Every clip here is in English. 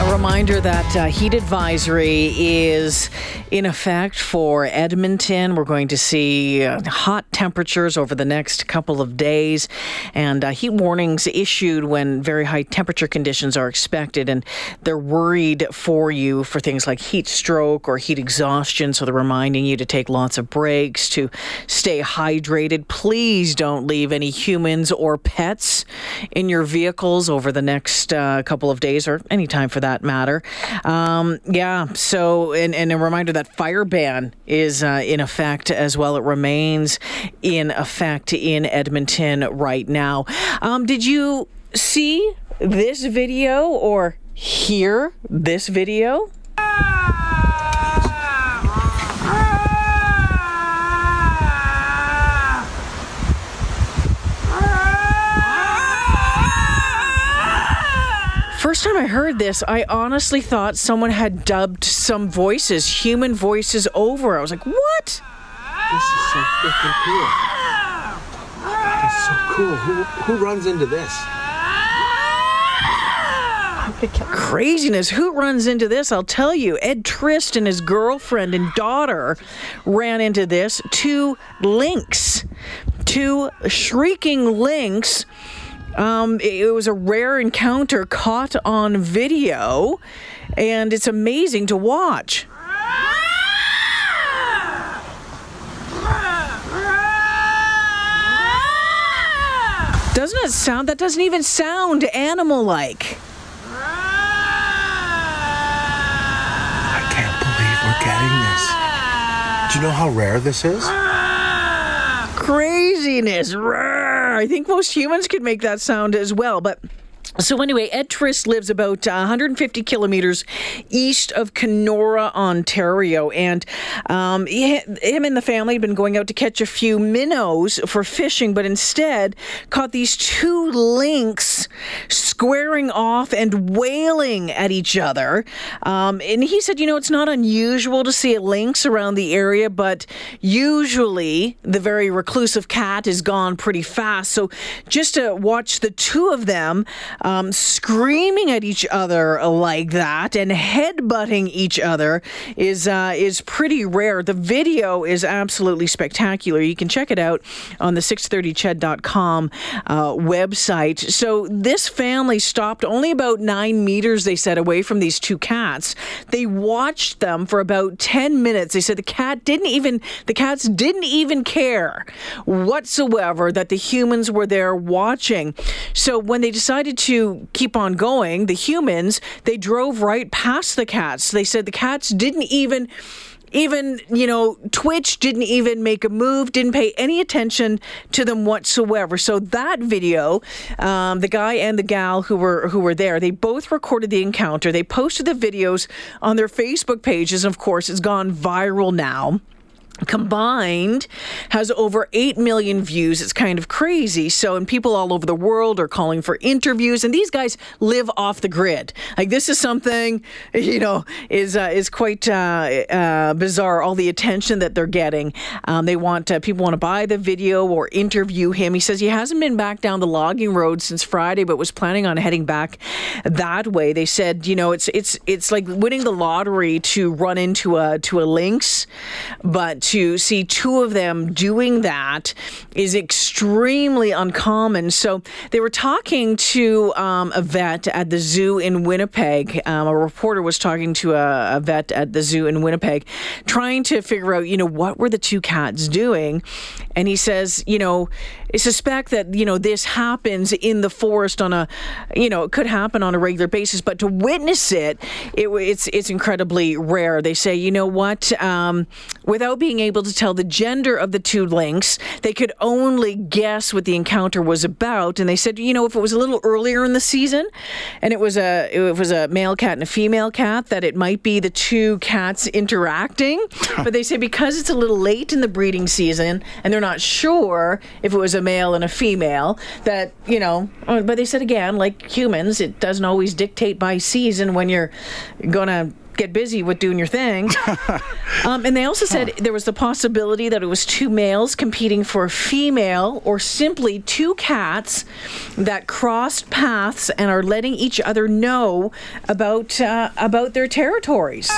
A reminder that uh, heat advisory is in effect for Edmonton. We're going to see uh, hot temperatures over the next couple of days, and uh, heat warnings issued when very high temperature conditions are expected. And they're worried for you for things like heat stroke or heat exhaustion. So they're reminding you to take lots of breaks, to stay hydrated. Please don't leave any humans or pets in your vehicles over the next uh, couple of days or any time for that matter. Um, yeah, so, and, and a reminder that fire ban is uh, in effect as well. It remains in effect in Edmonton right now. Um, did you see this video or hear this video? First time I heard this, I honestly thought someone had dubbed some voices, human voices, over. I was like, what? This is so freaking cool. It's so cool. Who, who runs into this? Craziness. Who runs into this? I'll tell you. Ed Trist and his girlfriend and daughter ran into this. Two lynx. Two shrieking lynx um, it was a rare encounter caught on video, and it's amazing to watch. Doesn't it sound? That doesn't even sound animal like. I can't believe we're getting this. Do you know how rare this is? Craziness. I think most humans could make that sound as well, but so anyway, Ed Trist lives about 150 kilometers east of Kenora, Ontario, and um, he, him and the family had been going out to catch a few minnows for fishing, but instead caught these two lynx squaring off and wailing at each other. Um, and he said, you know, it's not unusual to see a lynx around the area, but usually the very reclusive cat is gone pretty fast. So just to watch the two of them um, screaming at each other like that and headbutting each other is uh, is pretty rare. The video is absolutely spectacular. You can check it out on the 630ched.com uh, website. So this family stopped only about nine meters, they said, away from these two cats. They watched them for about 10 minutes. They said the cat didn't even, the cats didn't even care whatsoever that the humans were there watching. So when they decided to to keep on going, the humans, they drove right past the cats. They said the cats didn't even even you know twitch didn't even make a move didn't pay any attention to them whatsoever. So that video um, the guy and the gal who were who were there they both recorded the encounter. They posted the videos on their facebook pages. Of course it's gone viral now combined has over 8 million views. It's kind of crazy. So and people all over the world are calling for interviews and these guys live off the grid. Like this is something you know is uh, is quite uh, uh, bizarre all the attention that they're getting. Um, they want uh, people want to buy the video or interview him. He says he hasn't been back down the logging road since friday but was planning on heading back that way. They said you know it's it's it's like winning the lottery to run into a to a lynx but to see two of them doing that is extremely uncommon. So they were talking to um, a vet at the zoo in Winnipeg. Um, a reporter was talking to a, a vet at the zoo in Winnipeg, trying to figure out, you know, what were the two cats doing? And he says, you know, suspect that you know this happens in the forest on a, you know, it could happen on a regular basis, but to witness it, it it's it's incredibly rare. They say, you know what, um, without being able to tell the gender of the two lynx, they could only guess what the encounter was about. And they said, you know, if it was a little earlier in the season, and it was a it was a male cat and a female cat, that it might be the two cats interacting. but they say because it's a little late in the breeding season, and they're not sure if it was a a male and a female that you know but they said again like humans it doesn't always dictate by season when you're gonna get busy with doing your thing. um, and they also said there was the possibility that it was two males competing for a female, or simply two cats that crossed paths and are letting each other know about uh, about their territories.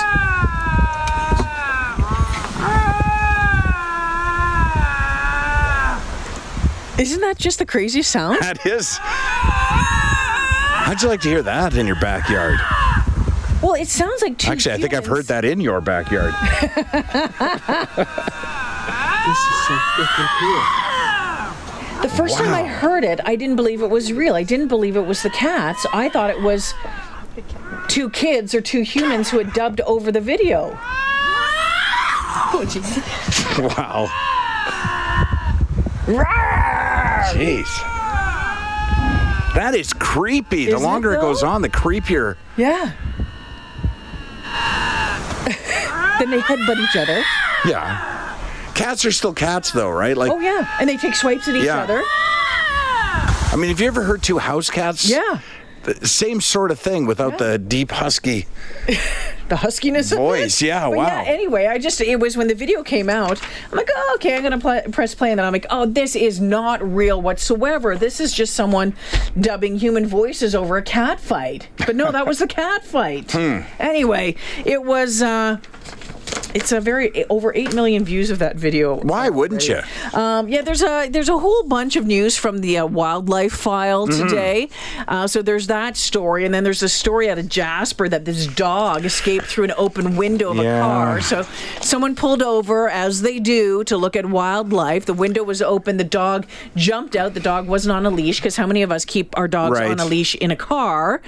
Isn't that just the craziest sound? That is. How'd you like to hear that in your backyard? Well, it sounds like two. Actually, I think I've heard that in your backyard. This is so freaking cool. The first time I heard it, I didn't believe it was real. I didn't believe it was the cats. I thought it was two kids or two humans who had dubbed over the video. Oh, jeez. wow. Jeez. That is creepy. the Isn't it, longer it, goes on, the creepier. Yeah. then they headbutt each other. Yeah. Cats are still cats, though, right? Like, Oh, yeah. And they take swipes at each Yeah. other. I mean, have you ever heard two house cats? Yeah. The same sort of thing without the deep husky. The huskiness of Voice, yeah, But wow. Yeah, anyway, I just, it was when the video came out, I'm like, oh, okay, I'm going to pl- press play. And then I'm like, oh, this is not real whatsoever. This is just someone dubbing human voices over a cat fight. But no, that was the cat fight. Hmm. Anyway, it was, uh, it's a very over eight million views of that video. Why wouldn't you? Um, yeah, there's a there's a whole bunch of news from the uh, wildlife file Mm-hmm. today. Uh, so there's that story, and then there's a story out of Jasper that this dog escaped through an open window of Yeah. a car. So someone pulled over, as they do, to look at wildlife. The window was open. The dog jumped out. The dog wasn't on a leash because how many of us keep our dogs Right. on a leash in a car?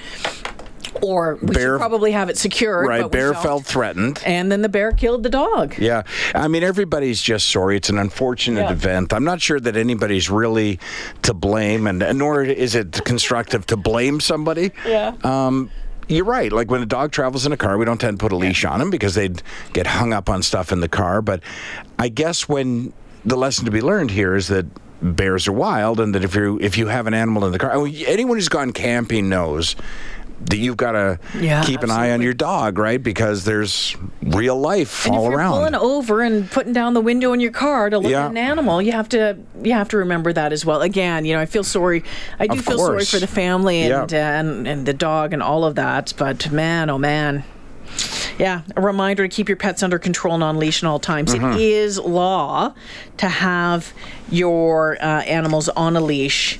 Or we Bear- should probably have it secured. Right. Bear felt threatened. and then the bear killed the dog. Yeah. I mean, everybody's just sorry. It's an unfortunate Yeah. event. I'm not sure that anybody's really to blame, and, and nor is it constructive to blame somebody. Yeah. Um, you're right. Like when a dog travels in a car, we don't tend to put a leash on him because they'd get hung up on stuff in the car. But I guess when the lesson to be learned here is that bears are wild, and that if you if you have an animal in the car, anyone who's gone camping knows you've got to Yeah, keep an eye on your dog, right? Because there's real life And all if you're around. pulling over and putting down the window in your car to look Yeah. at an animal, you have to you have to remember that as well. Again, you know, I feel sorry. I do Of feel sorry for the family and, Yeah. uh, and and the dog and all of that. But man, oh man. Yeah, a reminder to keep your pets under control and on leash at all times. Mm-hmm. It is law to have your uh, animals on a leash.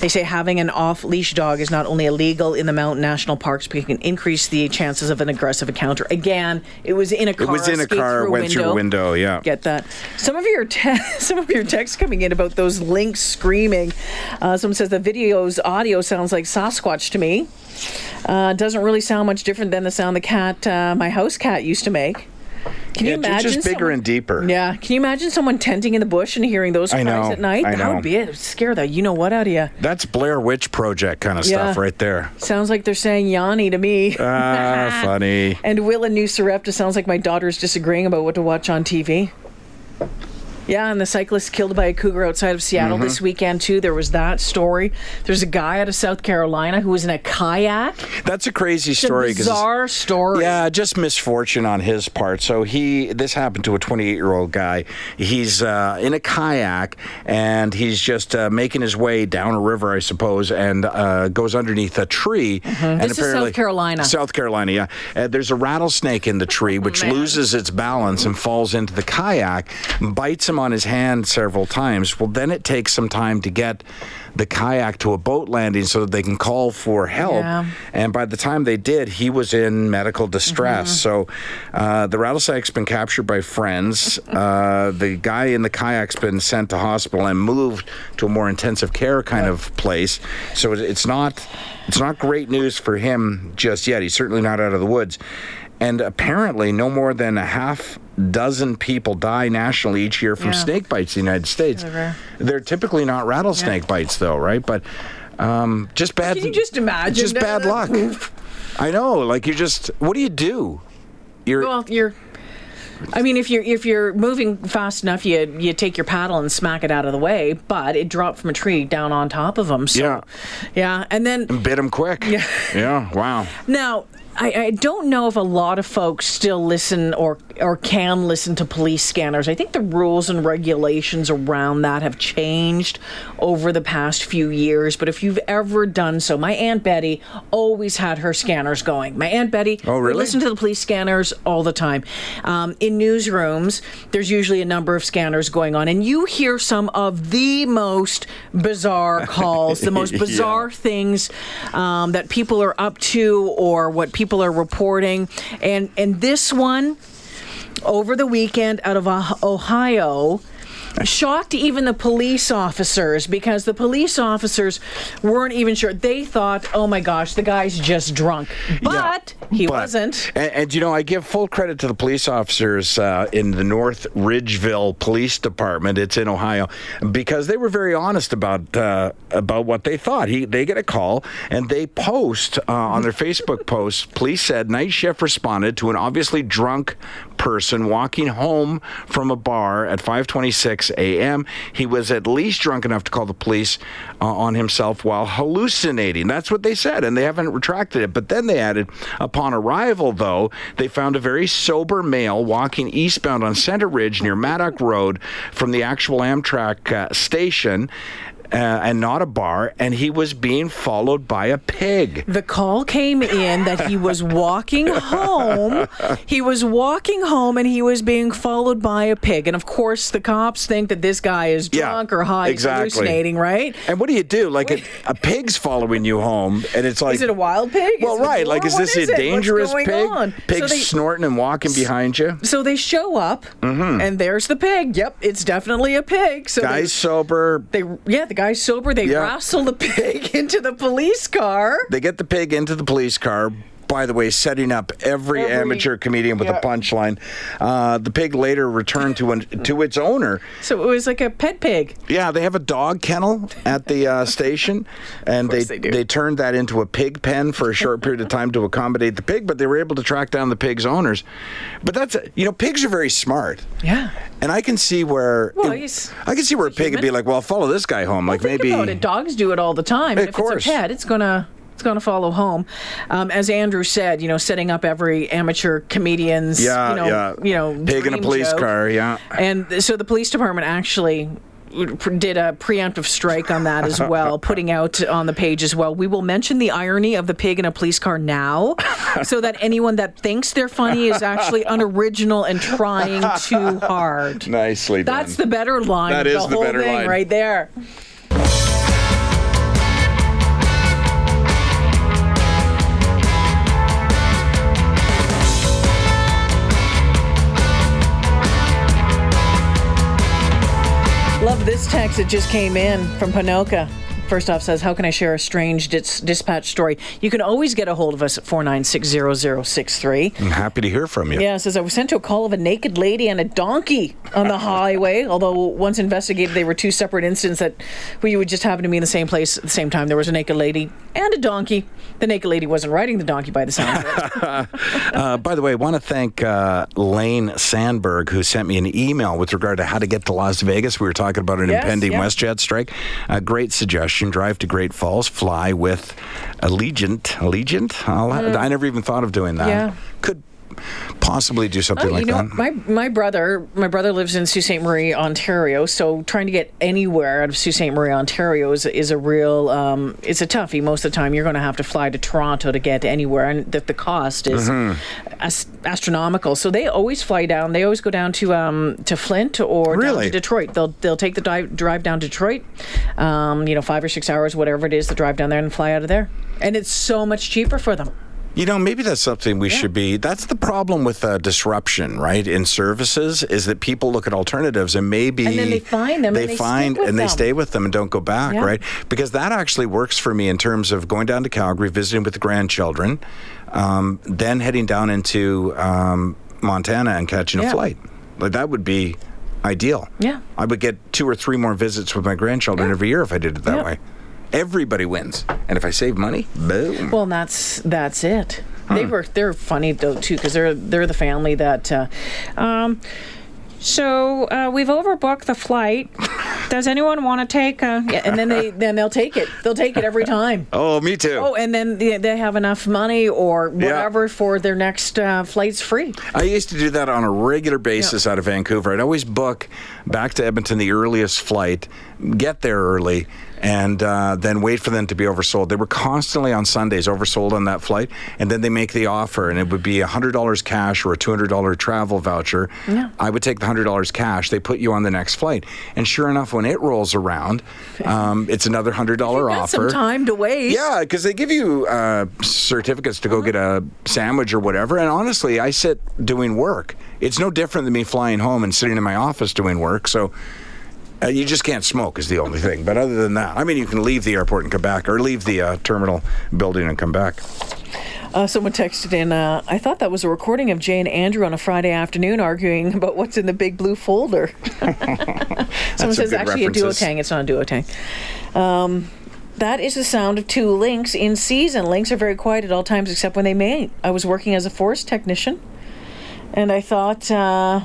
They say having an off leash dog is not only illegal in the mountain national parks, but it can increase the chances of an aggressive encounter. Again, it was in a car. It was in a car, through went through a window. Yeah. Get that. Some of your te- some of your texts coming in about those lynx screaming. Uh, someone says the video's audio sounds like Sasquatch to me. Uh, doesn't really sound much different than the sound the cat, uh, my house cat, used to make. Can Yeah, you imagine? just bigger someone- and deeper. Yeah. Can you imagine someone tenting in the bush and hearing those I cries know, at night? I that know. would be it. Would Scare the you know what out of you. That's Blair Witch Project kind of stuff right there. Sounds like they're saying Yanni to me. Ah, funny. And Will in New Sarepta sounds like my daughter's disagreeing about what to watch on TV. Yeah, and the cyclist killed by a cougar outside of Seattle Mm-hmm. this weekend too. There was that story. There's a guy out of South Carolina who was in a kayak. That's a crazy It's a bizarre story. Yeah, just misfortune on his part. So he, this happened to a 28 year old guy. He's uh, in a kayak and he's just uh, making his way down a river, I suppose, and uh, goes underneath a tree. And Mm-hmm. This is South Carolina. South Carolina, yeah. Uh, there's a rattlesnake in the tree which loses its balance and falls into the kayak, bites him on his hand several times. Well, then it takes some time to get the kayak to a boat landing so that they can call for help. Yeah. And by the time they did, he was in medical distress. Mm-hmm. So uh, the rattlesnake's been captured by friends. Uh, the guy in the kayak's been sent to hospital and moved to a more intensive care kind of place. So it's not it's not great news for him just yet. He's certainly not out of the woods. And apparently, no more than a half dozen people die nationally each year from Yeah. snake bites in the United States. They're. They're typically not rattlesnake bites, though, right? But um, just bad. Can you just imagine Just bad that? luck. I know. Like you just. What do you do? You're. Well, you're. I mean, if you're if you're moving fast enough, you you take your paddle and smack it out of the way. But it dropped from a tree down on top of them. So, Yeah. yeah, and then bit him quick. Yeah. Yeah. Wow. Now, I, I don't know if a lot of folks still listen or or can listen to police scanners. I think the rules and regulations around that have changed over the past few years. But if you've ever done so, my aunt Betty always had her scanners going. My aunt Betty Oh, really? listen to the police scanners all the time. Um, in newsrooms, there's usually a number of scanners going on, and you hear some of the most bizarre calls, the most Yeah. bizarre things um, that people are up to or what people are reporting. And and this one over the weekend out of Ohio shocked even the police officers because the police officers weren't even sure. They thought, "Oh my gosh, the guy's just drunk." But he But- wasn't. And, and, you know, I give full credit to the police officers uh, in the North Ridgeville Police Department. It's in Ohio because they were very honest about uh, about what they thought. He they get a call and they post uh, on their Facebook post. Police said night shift responded to an obviously drunk person walking home from a bar at 5:26 a.m. He was at least drunk enough to call the police uh, on himself while hallucinating. That's what they said, and they haven't retracted it. But then they added, upon arrival, though, they found a very sober male walking eastbound on Center Ridge near Maddock Road from the actual Amtrak uh, station. Uh, and not a bar, and he was being followed by a pig. The call came in that he was walking home. He was walking home and he was being followed by a pig. And of course, the cops think that this guy is Yeah, drunk or high, exactly. hallucinating, right? And what do you do? Like a, a pig's following you home, and it's like Is it a wild pig? Well, right. Like, is this is a it? Dangerous going pig? on? Pig So they- snorting and walking behind you. So they show up, Mm-hmm. and there's the pig. Yep, it's definitely a pig. So Guy's sober. they, they, yeah, the guy's sober. They Yeah. wrestle the pig into the police car. They get the pig into the police car. By the way, setting up every, Every- amateur comedian with yeah. a punchline. Uh, the pig later returned to an, to its owner. So it was like a pet pig. Yeah, they have a dog kennel at the uh, station, and they course they turned that into a pig pen for a short period of time to accommodate the pig. But they were able to track down the pig's owners. But that's you know, pigs are very smart. Yeah. And I can see where Well, it- he's- I can see where a pig would be like, well, follow this guy home. like Think maybe it. Dogs do it all the time. Of if course. it's a pet, it's gonna it's gonna follow home. Um, as Andrew said, you know, setting up every amateur comedian's Yeah, you know, yeah. you know, Pig in a police joke. car, yeah. And so the police department actually did a preemptive strike on that as well, putting out on the page as well. We will mention the irony of the pig in a police car now, so that anyone that thinks they're funny is actually unoriginal and trying too hard. nicely done. That's the better line. That is the the whole better thing line. right there. This text that just came in from Ponoka. First off, says, How can I share a strange dis- dispatch story? You can always get a hold of us at 4960063. I'm happy to hear from you. Yeah, says I was sent to a call of a naked lady and a donkey on the highway. Although once investigated, they were two separate incidents that we would just happen to be in the same place at the same time. There was a naked lady and a donkey. The naked lady wasn't riding the donkey by the sound of it. Uh, by the way, I want to thank uh, Lane Sandberg, who sent me an email with regard to how to get to Las Vegas. We were talking about an Yes, impending yeah. WestJet strike. A great suggestion. Drive to Great Falls, fly with Allegiant. Allegiant? I'll, I never even thought of doing that. Mm. Yeah. Could possibly do something Oh, like you know, that. my my brother, my brother lives in Sault Ste. Marie, Ontario. So trying to get anywhere out of Sault Ste. Marie, Ontario, is is a real, um, it's a toughie. Most of the time, you're going to have to fly to Toronto to get anywhere, and that the cost is Mm-hmm. as- astronomical. So they always fly down. They always go down to um, to Flint or Really? to Detroit. They'll they'll take the drive, drive down to Detroit, um, you know, five or six hours, whatever it is, to drive down there and fly out of there. And it's so much cheaper for them. You know, maybe that's something we should be. That's the problem with uh, disruption, right? In services, is that people look at alternatives and maybe And then they find them and They they stick find and they stay with them and don't go back, Yeah. right? Because that actually works for me in terms of going down to Calgary, visiting with the grandchildren, um, then heading down into um, Montana and catching Yeah. a flight. Like that would be ideal. Yeah. I would get two or three more visits with my grandchildren Yeah. every year if I did it that Yeah. way. Everybody wins, and if I save money, boom. Well, that's that's it. They Hmm. were they're funny though too because they're they're the family that. Uh, um, so uh, we've overbooked the flight. Does anyone want to take? A, yeah, and then they then they'll take it. They'll take it every time. Oh, me too. Oh, and then they, they have enough money or whatever for their next uh, flights free. I used to do that on a regular basis out of Vancouver. I'd always book back to Edmonton the earliest flight, get there early, and uh, then wait for them to be oversold. They were constantly on Sundays oversold on that flight, and then they make the offer, and it would be $100 cash or a $200 travel voucher. Yeah. I would take the $100 cash. They put you on the next flight. And sure enough, when it rolls around, um, it's another $100 Got offer. some time to waste. Yeah, because they give you uh, certificates to go get a sandwich or whatever. And honestly, I sit doing work. It's no different than me flying home and sitting in my office doing work. So uh, you just can't smoke is the only thing. But other than that, I mean, you can leave the airport and come back, or leave the uh, terminal building and come back. Uh, someone texted in. Uh, I thought that was a recording of Jay and Andrew on a Friday afternoon arguing about what's in the big blue folder. Someone says actually references. a duotang. It's not a duotang. Um, that is the sound of two lynx in season. Lynx are very quiet at all times except when they mate. I was working as a forest technician, and I thought uh,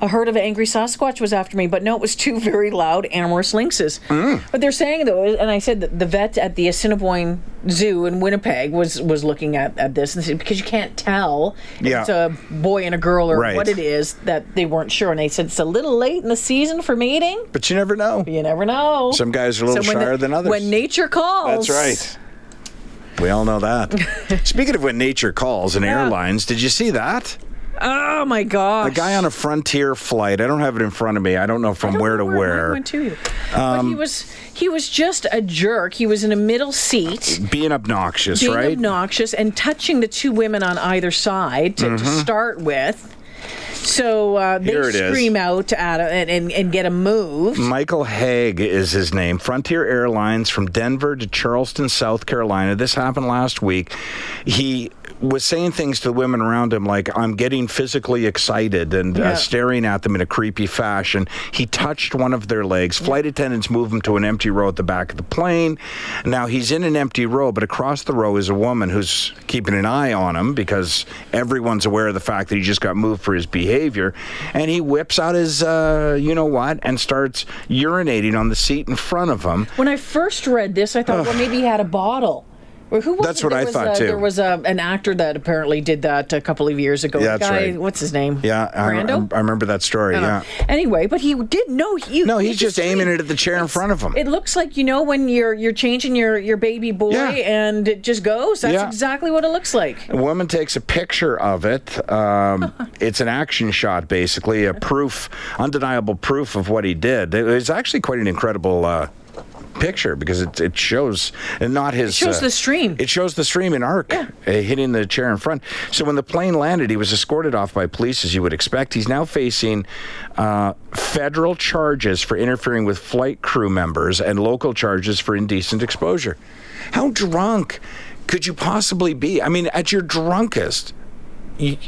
a herd of angry Sasquatch was after me, but no, it was two very loud, amorous lynxes. Mm. But they're saying though, and I said that the vet at the Assiniboine Zoo in Winnipeg was was looking at, at this and said, because you can't tell if Yeah. it's a boy and a girl or Right. what it is that they weren't sure, and they said it's a little late in the season for mating. But you never know. You never know. Some guys are a little the- shyer than others. When nature calls. That's right. We all know that. Speaking of when nature calls and Yeah. airlines, did you see that? Oh my gosh. A guy on a Frontier flight. I don't have it in front of me. I don't know from don't where know to where where. went to either. but he was he was just a jerk. He was in a middle seat. Being obnoxious, being right? obnoxious and touching the two women on either side to, to start with. So uh, they Mm-hmm. It is. scream out at and, and, and get him moved. Michael Haig is his name. Frontier Airlines from Denver to Charleston, South Carolina. This happened last week. He was saying things to the women around him like, I'm getting physically excited and Yeah. uh, staring at them in a creepy fashion. He touched one of their legs. Flight attendants move him to an empty row at the back of the plane. Now he's in an empty row, but across the row is a woman who's keeping an eye on him because everyone's aware of the fact that he just got moved for his behavior. And he whips out his, uh, you know what, and starts urinating on the seat in front of him. When I first read this, I thought, well, maybe he had a bottle. Was That's what There I was thought, a- too. There was a, an actor that apparently did that a couple of years ago. Yeah, that's guy, right. What's his name? Yeah, I, Brando? I, I remember that story. I Yeah. Anyway, but he did know. He, No, he he's just aiming it at the chair in front of him. It looks like you know when you're you're changing your your baby boy Yeah. and it just goes. That's Yeah. exactly what it looks like. A woman takes a picture of it. Um, it's an action shot, basically, a proof, undeniable proof of what he did. It was actually quite an incredible uh, picture because it, it shows, and not his. It shows uh, the stream. It shows the stream in arc uh, hitting the chair in front. So when the plane landed, he was escorted off by police, as you would expect. He's now facing uh, federal charges for interfering with flight crew members and local charges for indecent exposure. How drunk could you possibly be? I mean, at your drunkest. You,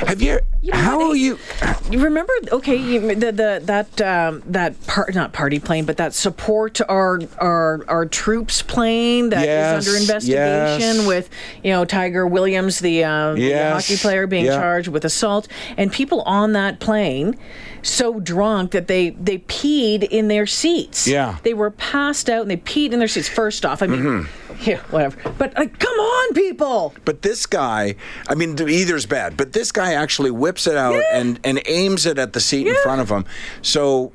have you? You know how what, will you? You remember? Okay, you, the the that um, that part not party plane, but that support our our our troops plane that is Yes, under investigation yes. with you know Tiger Williams, the, uh, the hockey player, being yeah. charged with assault, and people on that plane so drunk that they they peed in their seats. Yeah. they were passed out and they peed in their seats. First off, I mean, Mm-hmm. yeah, whatever. But like, come on, people. But this guy, I mean, either's bad. But this guy actually whips it out Yeah. and and aims it at the seat in front of him. So.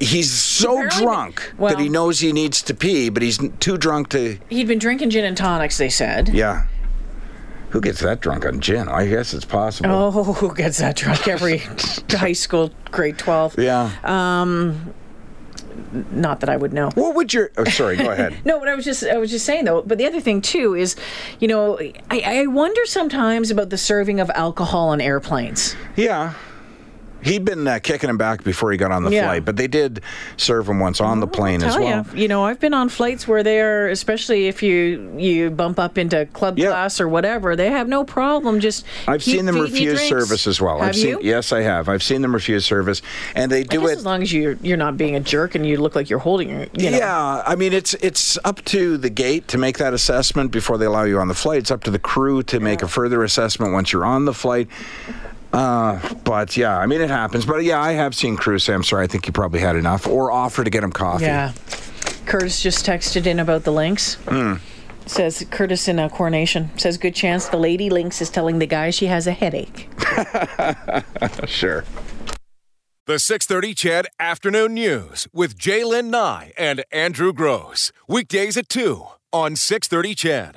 He's so Apparently- drunk well- that he knows he needs to pee, but he's too drunk to. He'd been drinking gin and tonics. They said. Yeah. Who gets that drunk on gin? I guess it's possible. Oh, who gets that drunk every high school grade 12? Yeah. Um, Not that I would know. what would your? Oh, sorry. Go ahead. No, but I was just I was just saying though. But the other thing too is, you know, I, I wonder sometimes about the serving of alcohol on airplanes. Yeah. He'd been uh, kicking him back before he got on the Yeah. flight, but they did serve him once on the plane as well. you, you know, I've been on flights where they're, especially if you you bump up into club Yeah. class or whatever, they have no problem just. I've seen them refuse service as well. Have I've seen you? yes, I have. I've seen them refuse service, and they do it. as long as you're you're not being a jerk and you look like you're holding you know. Yeah, I mean it's it's up to the gate to make that assessment before they allow you on the flight. It's up to the crew to make a further assessment once you're on the flight. Uh, but yeah, I mean it happens. But yeah, I have seen crews say, "I'm sorry, I think you probably had enough," or offer to get him coffee. Yeah. Curtis just texted in about the lynx. Says Curtis in a coronation says good chance the lady lynx is telling the guy she has a headache. sure. The 630 CHED Afternoon News with J'lyn Nye and Andrew Grose. Weekdays at 2 on 630 CHED.